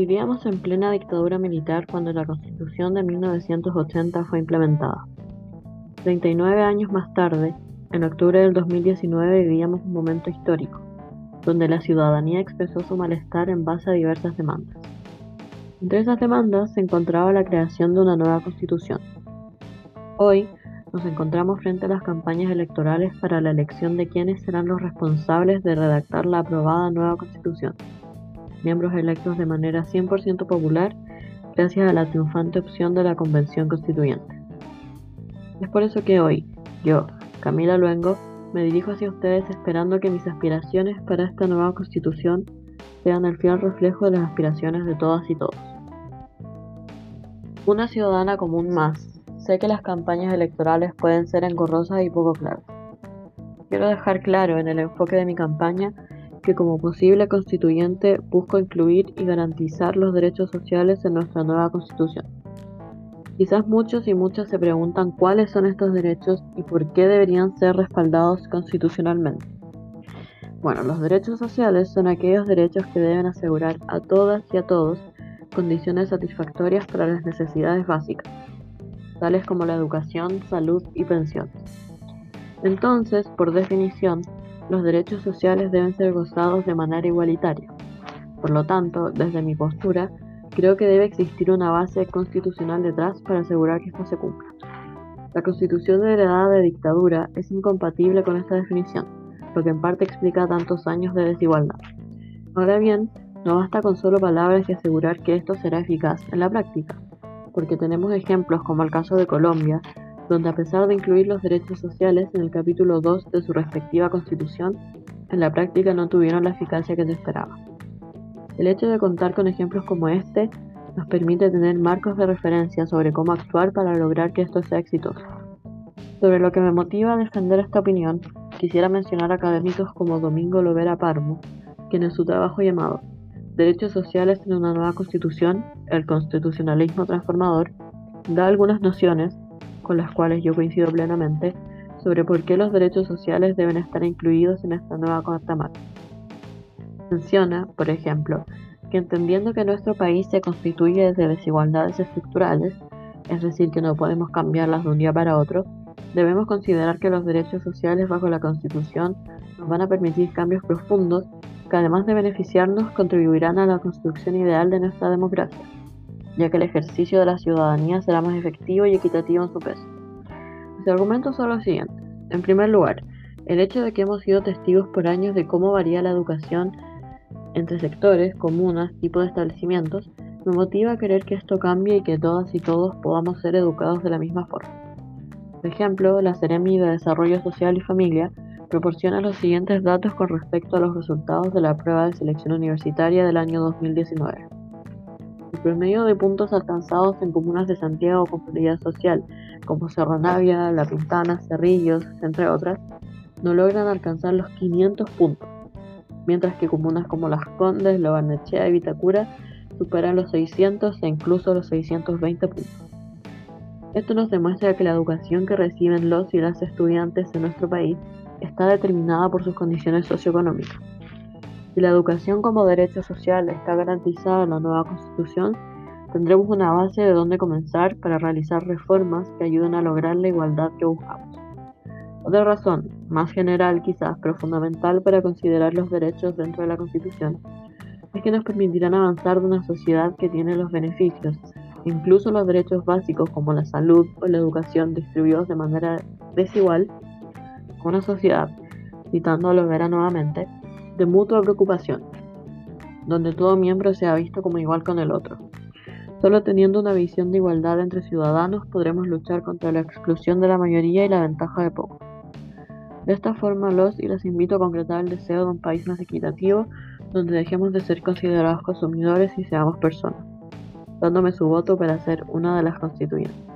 Vivíamos en plena dictadura militar cuando la Constitución de 1980 fue implementada. 39 años más tarde, en octubre del 2019 vivíamos un momento histórico, donde la ciudadanía expresó su malestar en base a diversas demandas. Entre esas demandas se encontraba la creación de una nueva constitución. Hoy nos encontramos frente a las campañas electorales para la elección de quienes serán los responsables de redactar la aprobada nueva constitución miembros electos de manera 100% popular gracias a la triunfante opción de la Convención Constituyente. Es por eso que hoy, yo, Camila Luengo, me dirijo hacia ustedes esperando que mis aspiraciones para esta nueva constitución sean el fiel reflejo de las aspiraciones de todas y todos. Una ciudadana común más, sé que las campañas electorales pueden ser engorrosas y poco claras. Quiero dejar claro en el enfoque de mi campaña que como posible constituyente busco incluir y garantizar los derechos sociales en nuestra nueva constitución. Quizás muchos y muchas se preguntan cuáles son estos derechos y por qué deberían ser respaldados constitucionalmente. Bueno, los derechos sociales son aquellos derechos que deben asegurar a todas y a todos condiciones satisfactorias para las necesidades básicas, tales como la educación, salud y pensión. Entonces, por definición, los derechos sociales deben ser gozados de manera igualitaria. Por lo tanto, desde mi postura, creo que debe existir una base constitucional detrás para asegurar que esto se cumpla. La constitución heredada de dictadura es incompatible con esta definición, lo que en parte explica tantos años de desigualdad. Ahora bien, no basta con solo palabras y asegurar que esto será eficaz en la práctica, porque tenemos ejemplos como el caso de Colombia, donde a pesar de incluir los derechos sociales en el capítulo 2 de su respectiva constitución, en la práctica no tuvieron la eficacia que se esperaba. El hecho de contar con ejemplos como este nos permite tener marcos de referencia sobre cómo actuar para lograr que esto sea exitoso. Sobre lo que me motiva a defender esta opinión, quisiera mencionar académicos como Domingo Lovera Parmo, quien en su trabajo llamado Derechos Sociales en una nueva Constitución, el constitucionalismo transformador, da algunas nociones con las cuales yo coincido plenamente, sobre por qué los derechos sociales deben estar incluidos en esta nueva Carta Magna. Menciona, por ejemplo, que entendiendo que nuestro país se constituye de desigualdades estructurales, es decir, que no podemos cambiarlas de un día para otro, debemos considerar que los derechos sociales bajo la Constitución nos van a permitir cambios profundos que además de beneficiarnos contribuirán a la construcción ideal de nuestra democracia ya que el ejercicio de la ciudadanía será más efectivo y equitativo en su peso. Mis argumentos son los siguientes. En primer lugar, el hecho de que hemos sido testigos por años de cómo varía la educación entre sectores, comunas, tipos de establecimientos, me motiva a querer que esto cambie y que todas y todos podamos ser educados de la misma forma. Por ejemplo, la Ceremi de Desarrollo Social y Familia proporciona los siguientes datos con respecto a los resultados de la prueba de selección universitaria del año 2019. El promedio de puntos alcanzados en comunas de Santiago con prioridad social, como Cerro Navia, La Pintana, Cerrillos, entre otras, no logran alcanzar los 500 puntos, mientras que comunas como Las Condes, La Barnechea y Vitacura superan los 600 e incluso los 620 puntos. Esto nos demuestra que la educación que reciben los y las estudiantes en nuestro país está determinada por sus condiciones socioeconómicas. Si la educación como derecho social está garantizada en la nueva Constitución, tendremos una base de donde comenzar para realizar reformas que ayuden a lograr la igualdad que buscamos. Otra razón, más general quizás, pero fundamental para considerar los derechos dentro de la Constitución, es que nos permitirán avanzar de una sociedad que tiene los beneficios, incluso los derechos básicos como la salud o la educación distribuidos de manera desigual, a una sociedad, citando a Lovera nuevamente, de mutua preocupación, donde todo miembro sea visto como igual con el otro. Solo teniendo una visión de igualdad entre ciudadanos podremos luchar contra la exclusión de la mayoría y la ventaja de pocos. De esta forma los y las invito a concretar el deseo de un país más equitativo, donde dejemos de ser considerados consumidores y seamos personas, dándome su voto para ser una de las constituyentes.